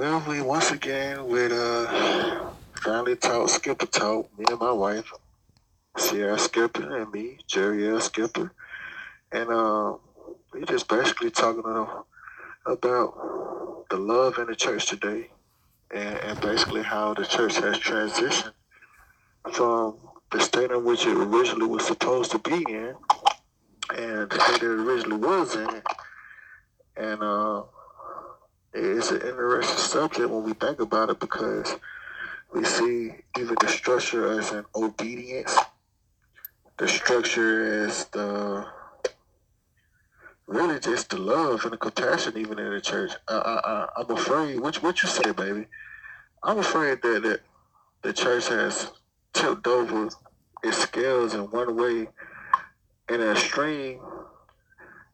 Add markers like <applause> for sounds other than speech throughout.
Well, we once again with uh family talk, skipper talk, me and my wife, Sierra Skipper and me, Jerry L. Skipper. And um we just basically talking about the love in the church today and, and basically how the church has transitioned from the state in which it originally was supposed to be in and the state it originally was in. And uh it's an interesting subject when we think about it because we see even the structure as an obedience, the structure as the really just the love and the compassion even in the church. I, I, I, I'm afraid, what, what you say, baby? I'm afraid that, that the church has tipped over its scales in one way in an extreme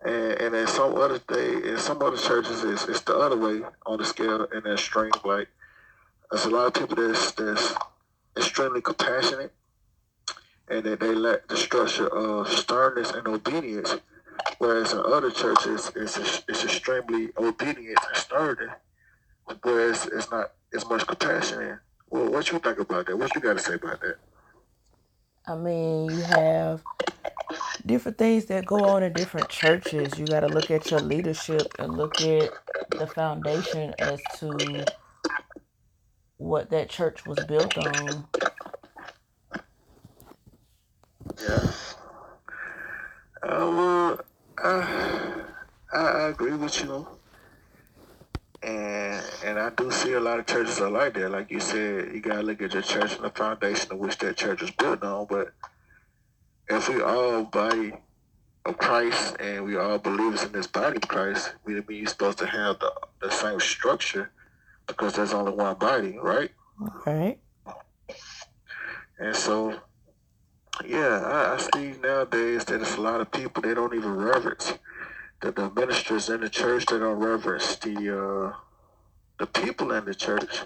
and, and in some other day, in some other churches, it's, it's the other way on the scale in that extreme. Like, there's a lot of people that's, that's extremely compassionate, and that they lack the structure of sternness and obedience. Whereas in other churches, it's, it's extremely obedient and stern, whereas it's not as much compassion. Well, what you think about that? What you got to say about that? I mean, you have different things that go on in different churches. You got to look at your leadership and look at the foundation as to what that church was built on. Yeah. Uh, well, I, I, I agree with you. And and I do see a lot of churches are like that. Like you said, you gotta look at your church and the foundation of which that church was built on. But if we all body of Christ and we all believers in this body of Christ, we mean you're supposed to have the, the same structure because there's only one body, right? Right. And so, yeah, I, I see nowadays that it's a lot of people they don't even reverence the, the ministers in the church. They don't reverence the uh, the people in the church,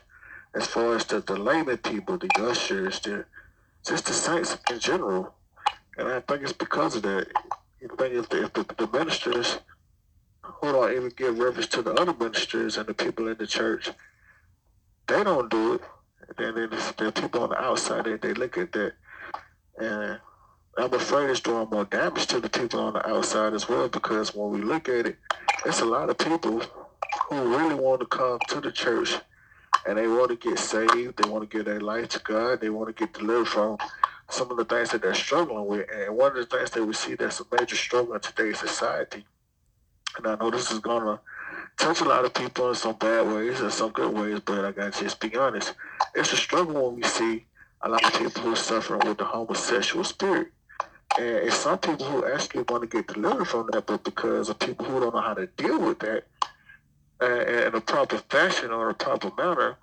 as far as the, the layman people, the ushers, the just the saints in general. And I think it's because of that. You think if the, if the, the ministers who don't even give reverence to the other ministers and the people in the church, they don't do it. And then the people on the outside, they, they look at that. And I'm afraid it's doing more damage to the people on the outside as well because when we look at it, it's a lot of people who really want to come to the church and they want to get saved, they want to give their life to God, they want to get delivered from some of the things that they're struggling with. And one of the things that we see that's a major struggle in today's society, and I know this is going to touch a lot of people in some bad ways and some good ways, but I got to just be honest. It's a struggle when we see a lot of people who are suffering with the homosexual spirit. And it's some people who actually want to get delivered from that, but because of people who don't know how to deal with that uh, in a proper fashion or a proper manner,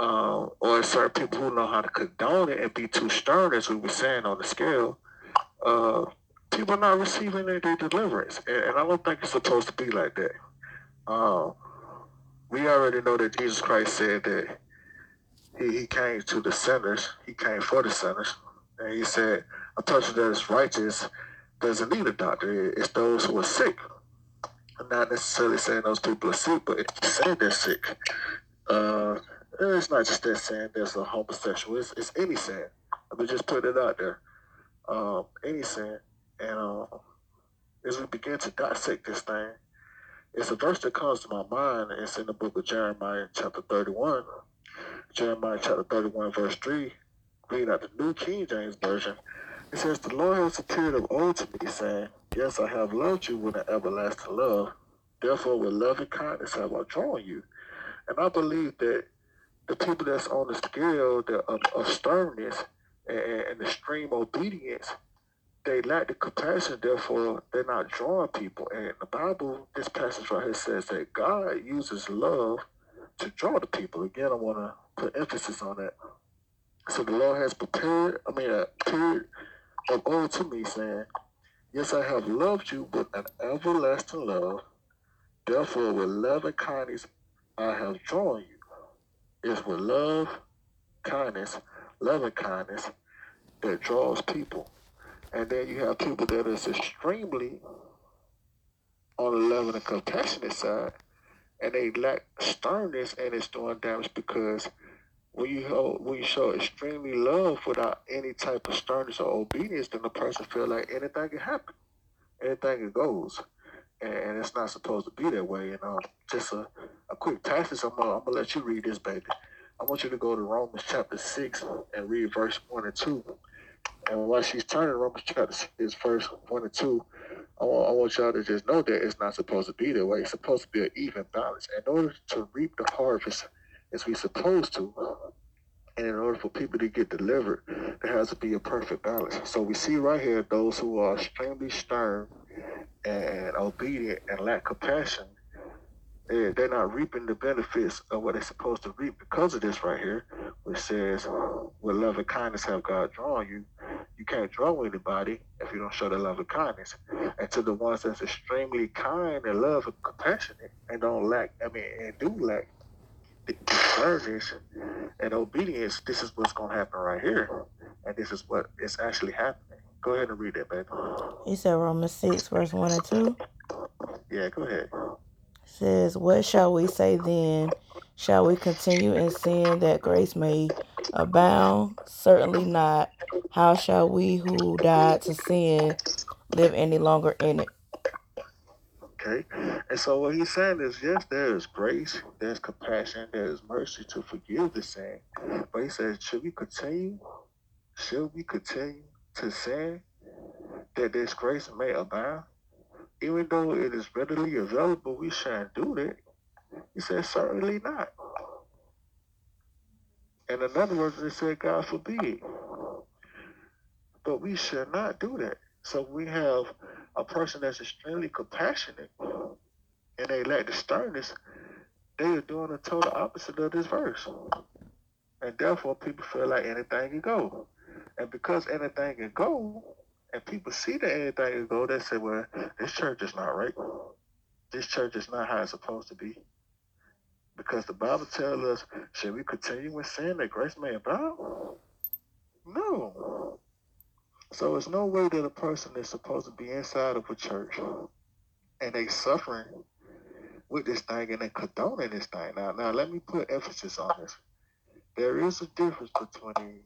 uh, or certain people who know how to condone it and be too stern, as we were saying on the scale, uh, people not receiving their, their deliverance. And, and, I don't think it's supposed to be like that. Um, we already know that Jesus Christ said that he, he came to the sinners, he came for the sinners. And he said, a person that is righteous doesn't need a doctor. It's those who are sick. I'm not necessarily saying those people are sick, but it's saying they're sick. Uh, it's not just that saying there's a homosexual. It's, it's any sin. Me just put it out there. Um, any sin. And um, as we begin to dissect this thing, it's a verse that comes to my mind. It's in the book of Jeremiah, chapter 31. Jeremiah, chapter 31, verse 3, reading out the New King James Version. It says, The Lord has appeared of old to me, saying, Yes, I have loved you with an everlasting love. Therefore, with loving kindness have I drawn you. And I believe that the people that's on the scale of, of uh, sternness and, and extreme obedience, they lack the compassion, therefore they're not drawing people. And the Bible, this passage right here says that God uses love to draw the people. Again, I want to put emphasis on that. So the Lord has prepared, I mean, uh, appeared of oh, old to me, saying, Yes, I have loved you with an everlasting love. Therefore, with love and kindness, I have drawn you. It's with love, kindness, love and kindness that draws people. And then you have people that is extremely on the love and compassionate side, and they lack sternness, and it's doing damage because when you hold, when you show extremely love without any type of sternness or obedience, then the person feel like anything can happen, anything it goes, and it's not supposed to be that way. You um, know, just a, a quick passage. I'm gonna, I'm gonna let you read this, baby. I want you to go to Romans chapter six and read verse one and two. And while she's turning Romans chapter six, verse one and two, I want, I want y'all to just know that it's not supposed to be that way. It's supposed to be an even balance. In order to reap the harvest as we supposed to, and in order for people to get delivered, there has to be a perfect balance. So we see right here those who are extremely stern and obedient and lack compassion. They're, they're not reaping the benefits of what they're supposed to reap because of this right here, which says, with love and kindness have God drawn you. You can't draw anybody if you don't show the love and kindness. And to the ones that's extremely kind and love and compassionate and don't lack, I mean, and do lack the discernment and obedience, this is what's going to happen right here. And this is what is actually happening. Go ahead and read that, baby. You said Romans 6, verse 1 and 2? Yeah, go ahead. It says, What shall we say then? Shall we continue in sin that grace may abound? Certainly not. How shall we who died to sin live any longer in it? Okay. And so what he's saying is, yes, there is grace, there's compassion, there is mercy to forgive the sin. But he says, should we continue? Should we continue to sin that this grace may abound? Even though it is readily available, we shouldn't do that. He said, certainly not. And in other words, they said, God forbid. But we should not do that. So we have a person that's extremely compassionate and they lack the sternness, they are doing the total opposite of this verse. And therefore, people feel like anything can go. And because anything can go, and people see that anything can go, they say, well, this church is not right. This church is not how it's supposed to be. Because the Bible tells us, should we continue with sin that grace may abound? No. So it's no way that a person is supposed to be inside of a church and they suffering with this thing and they condoning this thing. Now, now let me put emphasis on this. There is a difference between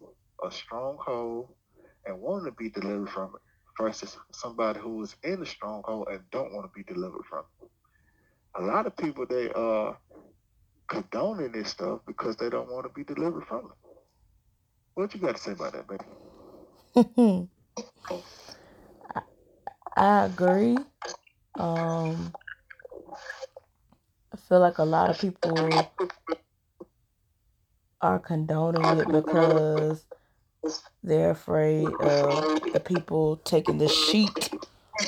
a stronghold and wanting to be delivered from it versus somebody who is in the stronghold and don't want to be delivered from it. A lot of people they are condoning this stuff because they don't want to be delivered from it. What you got to say about that, baby? <laughs> I agree. Um, I feel like a lot of people are condoning it because they're afraid of the people taking the sheet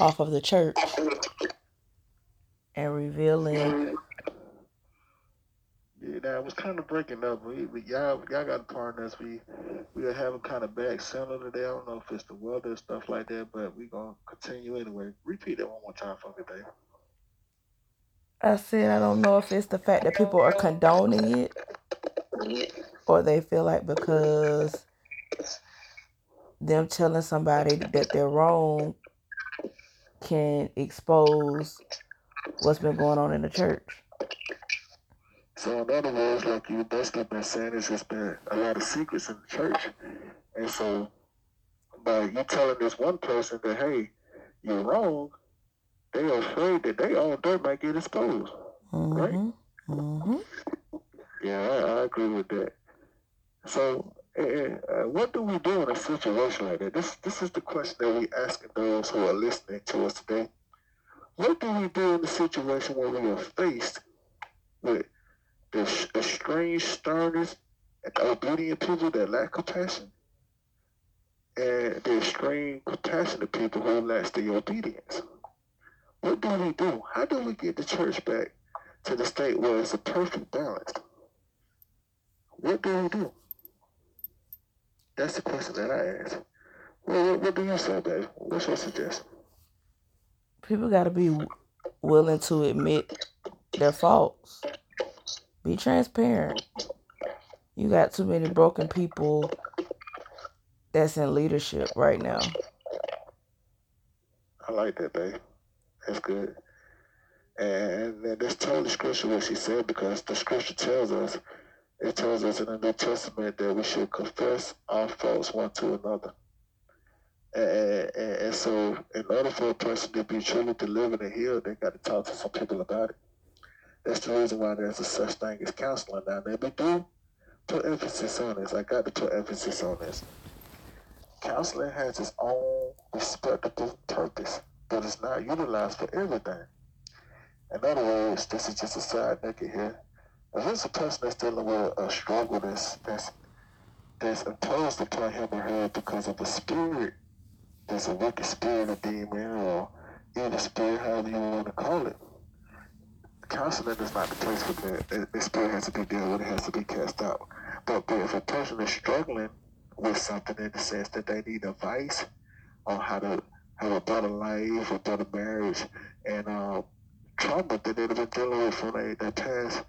off of the church and revealing. Yeah, that was kind of breaking up. We, we y'all, y'all got partners. We we are having kind of bad signal today. I don't know if it's the weather and stuff like that, but we're gonna continue anyway. Repeat that one more time for me, babe. I said I don't know if it's the fact that people are condoning it or they feel like because them telling somebody that they're wrong can expose what's been going on in the church. So in other words, like you basically been saying, there's just been a lot of secrets in the church, and so by you telling this one person that hey, you're wrong, they are afraid that they own dirt might get exposed, mm-hmm. right? Mm-hmm. Yeah, I, I, agree with that. So, uh, what do we do in a situation like that? This this is the question that we asking those who are listening to us today. What do we do in the situation where we are faced with the strange sternness and obedient people that lack compassion, and the extreme compassionate people who lack the obedience? What do we do? How do we get the church back to the state where it's a perfect balance? What do we do? That's the question that I ask. Well, what, what do you say, babe? What's your suggestion? People got to be willing to admit their faults. Be transparent. You got too many broken people that's in leadership right now. I like that, babe. That's good. And, and that's totally scripture what she said because the scripture tells us, it tells us in the New Testament that we should confess our faults one to another. And, and, and, so, in order for a person to be truly delivered and healed, they got to talk to some people about it. That's the reason why there's a such thing as counseling now. They do put emphasis on this. I got to put emphasis on this. Counseling has its own respectable purpose, but it's not utilized for everything. In other words, this is just a side nugget here. If it's a person that's dealing with a struggle that's that's that's imposed upon him or her because of a spirit, there's a wicked spirit, a demon, or evil spirit, however you want to call it. Counseling is not the place for that. The spirit has to be dealt with, it has to be cast out. But, if a person is struggling with something in the sense that they need advice on how to have a better life, a better marriage, and uh, trauma that they've been dealing with from their, their past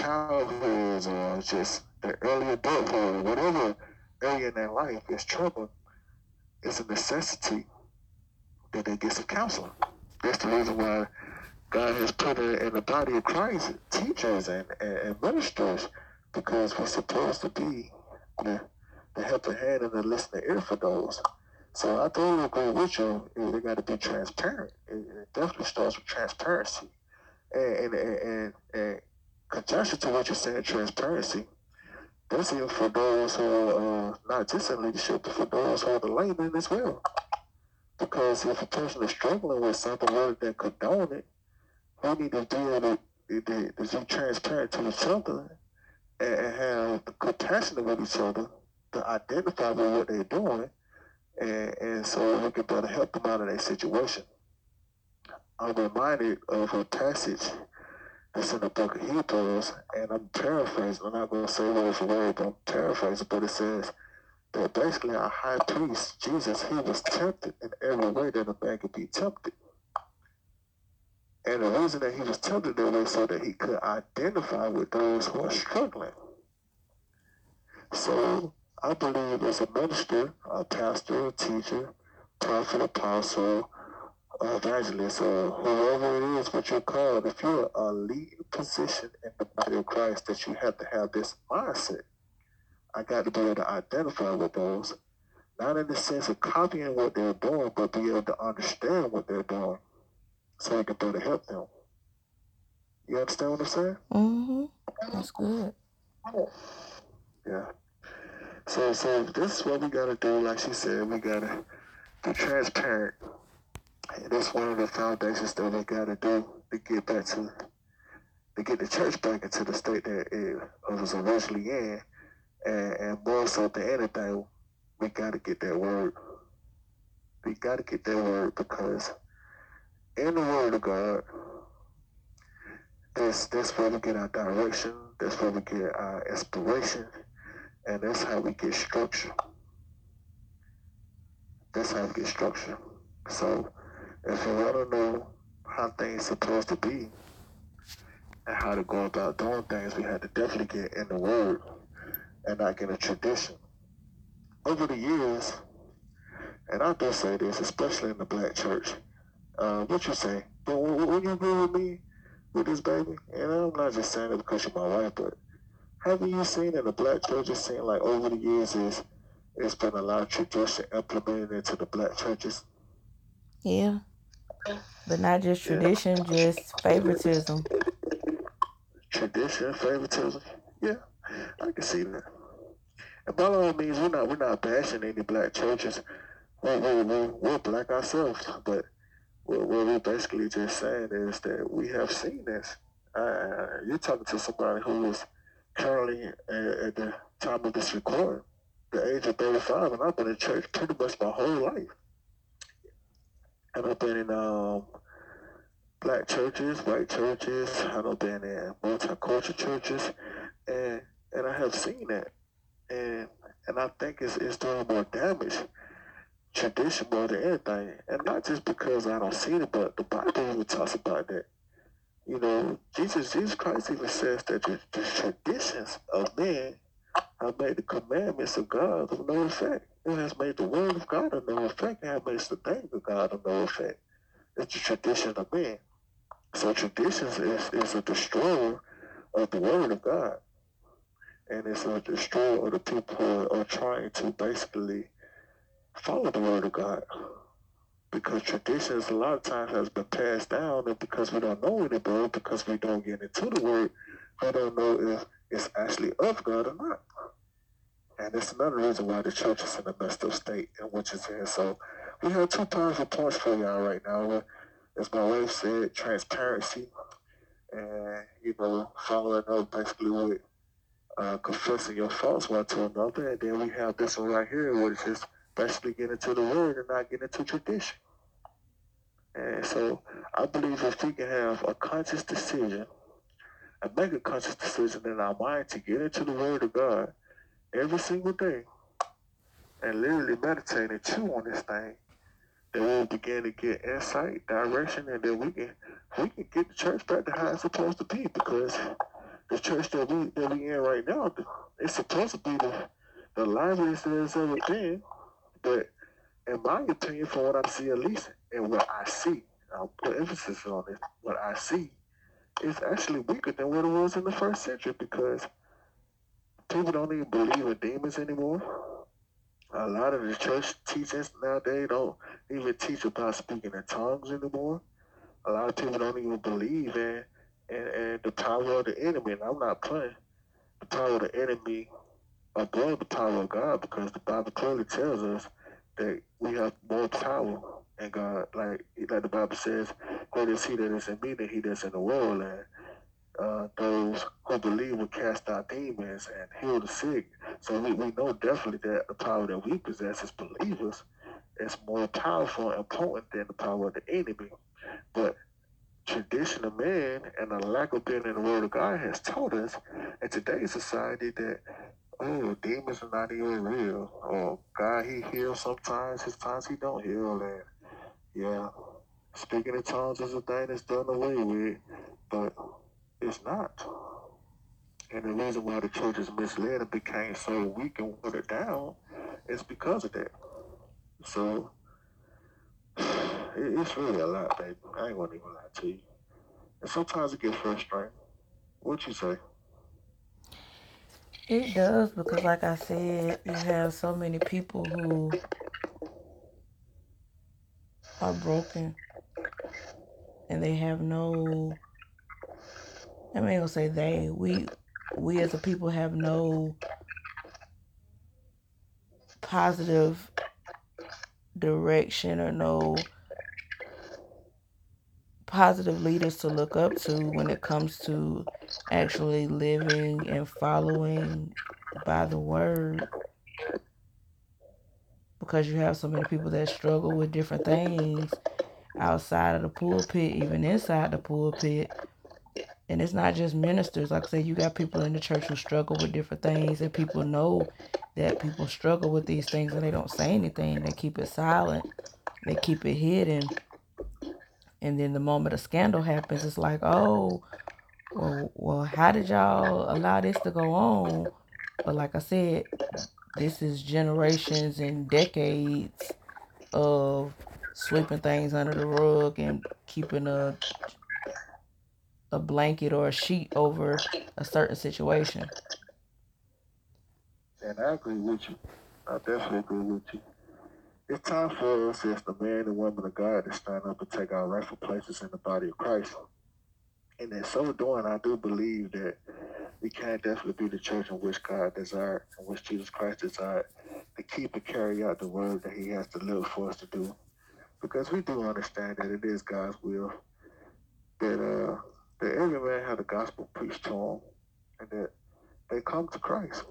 childhoods or just their early adulthood, whatever area in their life is trouble, it's a necessity that they get some counseling. That's the reason why God has put in, the body of Christ teachers and, and, and ministers because we're supposed to be the, the helping hand and the listening ear for those. So I totally agree with you. They got to be transparent. It, it, definitely starts with transparency. And, and, and, and conjunction to what you're saying, transparency, that's even for those who are uh, not just in leadership, but for those who are the laymen as well. Because if a person is struggling with something rather than condone it, they need to able to, to, to be transparent to each other and have compassion with each other to identify with what they're doing, and, and so we can better help them out of that situation. I'm reminded of a passage that's in the book of Hebrews, and I'm paraphrasing. I'm not going to say word for word, but I'm paraphrasing. But it says that basically our high priest, Jesus, he was tempted in every way that a man could be tempted. And the reason that he was tempted that way so that he could identify with those who are struggling. So I believe as a minister, a pastor, a teacher, prophet, apostle, evangelist, or whoever it is what you're called, if you're a leading position in the body of Christ, that you have to have this mindset. I got to be able to identify with those, not in the sense of copying what they're doing, but be able to understand what they're doing so I can better help them. You understand what I'm saying? Mm-hmm. That's good. Yeah. So, so this is what we gotta do. Like she said, we gotta be transparent, that's one of the foundations that we gotta do to get back to, to get the church back into the state that it was originally in, and, and more so than anything, we gotta get that word. We gotta get that word because in the Word of God, that's that's where we get our direction. That's where we get our inspiration, and that's how we get structure. That's how we get structure. So, if you want to know how things supposed to be and how to go about doing things, we had to definitely get in the Word and not get a tradition. Over the years, and I do say this, especially in the black church, uh, what you say? But you agree with me with this baby, and I'm not just saying it because you're my wife, but have you seen in the black churches seen like over the years is it's been a lot of tradition implemented into the black churches? Yeah. But not just tradition, yeah. just favoritism. Tradition, favoritism. Yeah, I can see that. And by all means, we're not we're not bashing any black churches. We, we, we, we're black ourselves, but what, what we're basically just saying is that we have seen this. Uh, you're talking to somebody who is currently at, at the time of this recording, the age of 35, and I've been in church pretty much my whole life. I've been in um, black churches, white churches, I've been in multicultural churches, and and I have seen that. And and I think it's, it's doing more damage tradition more than anything. And not just because I don't see it, but the Bible even talks about that. You know, Jesus, Jesus Christ even says that the, the traditions of men have made the commandments of God of no effect. It has made the word of God of no effect. It has made the name of God of no effect. It's the tradition of men. So traditions is, is a destroyer of the word of God. And it's a destroyer of the people who are trying to basically follow the word of God. Because traditions a lot of times has been passed down and because we don't know any better, because we don't get into the word, we don't know if it's actually of God or not. And it's another reason why the church is in a messed up state in which it's in. So we have two powerful points for y'all right now. As my wife said, transparency and, you know, following up basically with uh, confessing your faults one to another. And then we have this one right here, which is basically getting to the word and not getting into tradition. And so I believe if we can have a conscious decision and make a conscious decision in our mind to get into the word of God every single day. And literally meditate and chew on this thing, then we'll begin to get insight, direction, and then we can we can get the church back to how it's supposed to be. Because the church that we that we in right now, it's supposed to be the the liveliest it has ever been. But in my opinion, from what I see at least, and what I see, I'll put emphasis on it, what I see is actually weaker than what it was in the first century. Because people don't even believe in demons anymore. A lot of the church teachings nowadays don't even teach about speaking in tongues anymore. A lot of people don't even believe in and, and the power of the enemy. And I'm not playing the power of the enemy above the power of God because the Bible clearly tells us that we have more power in God. Like like the Bible says, greater is he that is in me than he that's in the world. And uh, those who believe will cast out demons and heal the sick. So we, we know definitely that the power that we possess as believers is more powerful and potent than the power of the enemy. But tradition of man and the lack of being in the Word of God has taught us in today's society that oh, demons are not even real. Oh, God, He heals sometimes. His times He don't heal, and yeah, speaking in tongues is a thing that's done away with, but it's not. And the reason why the church is misled and became so weak and watered down is because of that. So <sighs> it's really a lot, baby. I ain't gonna even lie to you. And sometimes it gets frustrating. What you say? It does because, like I said, you have so many people who are broken and they have no. I mean, I'll say they. We, we as a people have no positive direction or no positive leaders to look up to when it comes to actually living and following by the word because you have so many people that struggle with different things outside of the pulpit, even inside the pulpit. And it's not just ministers. Like I said, you got people in the church who struggle with different things, and people know that people struggle with these things and they don't say anything. They keep it silent, they keep it hidden. And then the moment a scandal happens, it's like, oh, well, well, how did y'all allow this to go on? But like I said, this is generations and decades of sweeping things under the rug and keeping a a blanket or a sheet over a certain situation. And I agree with you. I definitely agree with you. It's time for us as the man and woman of God to stand up and take our rightful places in the body of Christ. And in so doing, I do believe that we can definitely be the church in which God desired, in which Jesus Christ desired to keep and carry out the word that He has delivered for us to do. Because we do understand that it is God's will that uh, that every man have the gospel preached to them, and that they come to Christ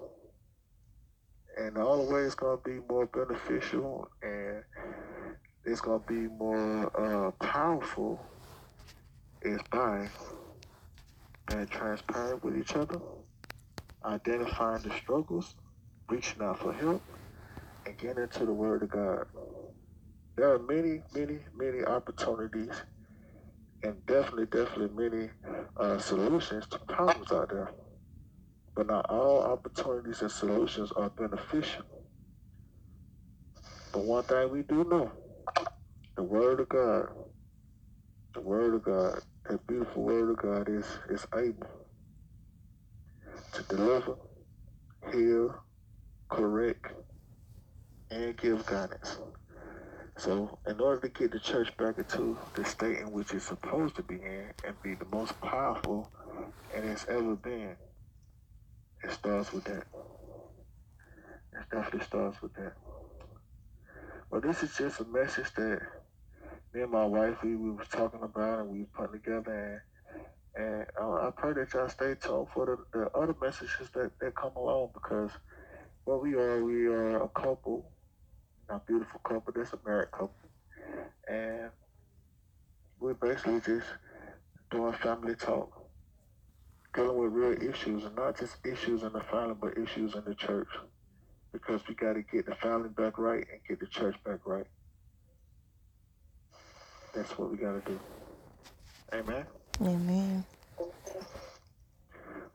and all the way it's going to be more beneficial and it's going to be more uh, powerful is by being transparent with each other, identifying the struggles, reaching out for help, and getting into the Word of God. There are many, many, many opportunities and definitely, definitely many uh, solutions to problems out there but not all opportunities and solutions are beneficial. But one thing we do know the Word of God, the Word of God that beautiful word of God is, is able to deliver, heal, correct, and give guidance. So, in order to get the church back into the state in which it's supposed to be in and be the most powerful and it's ever been, it starts with that. It definitely starts with that. Well, this is just a message that me and my wife we, we was talking about and we was putting together and and uh, I pray that y'all stay tuned for the, the other messages that, that come along because what we are, we are a couple, a beautiful couple, that's a married couple. And we're basically just doing family talk, dealing with real issues and not just issues in the family, but issues in the church. Because we got to get the family back right and get the church back right. That's what we got to do. Amen. Amen.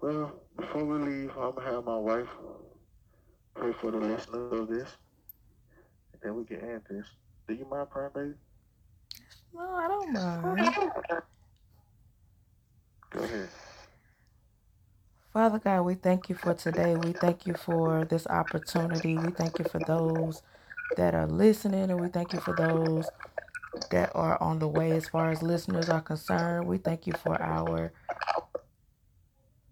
Well, before we leave, I'm gonna have my wife pray for the listeners of this, and then we can end this. Do you mind praying, baby? No, I don't uh, mind. Go ahead. Father God, we thank you for today. We thank you for this opportunity. We thank you for those that are listening, and we thank you for those that are on the way as far as listeners are concerned. We thank you for our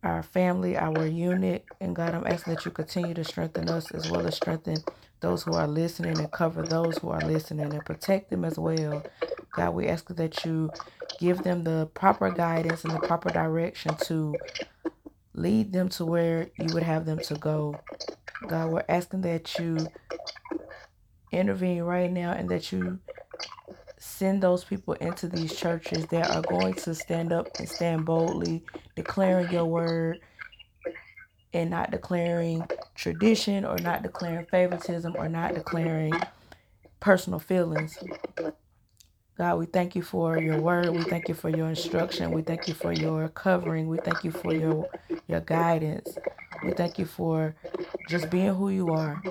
our family, our unit, and God, I'm asking that you continue to strengthen us as well as strengthen those who are listening and cover those who are listening and protect them as well. God, we ask that you give them the proper guidance and the proper direction to lead them to where you would have them to go. God, we're asking that you intervene right now and that you send those people into these churches that are going to stand up and stand boldly, declaring your word and not declaring tradition or not declaring favoritism or not declaring personal feelings. God, we thank you for your word. We thank you for your instruction. We thank you for your covering. We thank you for your your guidance. We thank you for just being who you are.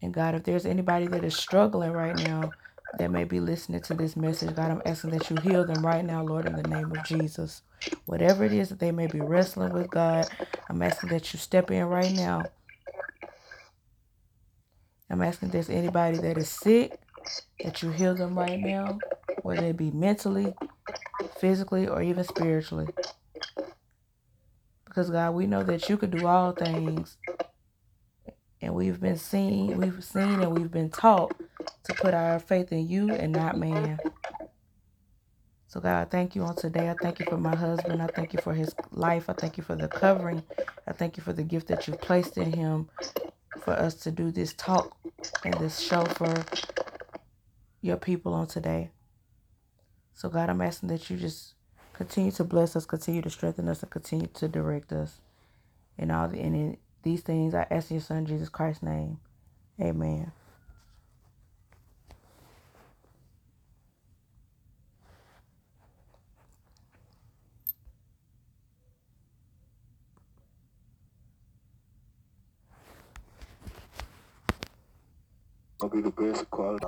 And God, if there's anybody that is struggling right now that may be listening to this message, God, I'm asking that you heal them right now, Lord, in the name of Jesus. Whatever it is that they may be wrestling with, God, I'm asking that you step in right now. I'm asking if there's anybody that is sick, that you heal them right now, whether it be mentally, physically, or even spiritually. Because God, we know that you can do all things. And we've been seen, we've seen and we've been taught to put our faith in you and not man. So God, I thank you on today. I thank you for my husband. I thank you for his life. I thank you for the covering. I thank you for the gift that you've placed in him for us to do this talk and this show for your people on today. So God, I'm asking that you just continue to bless us, continue to strengthen us, and continue to direct us in all the in these things. I ask in your Son Jesus Christ's name. Amen. I'll be the best quality.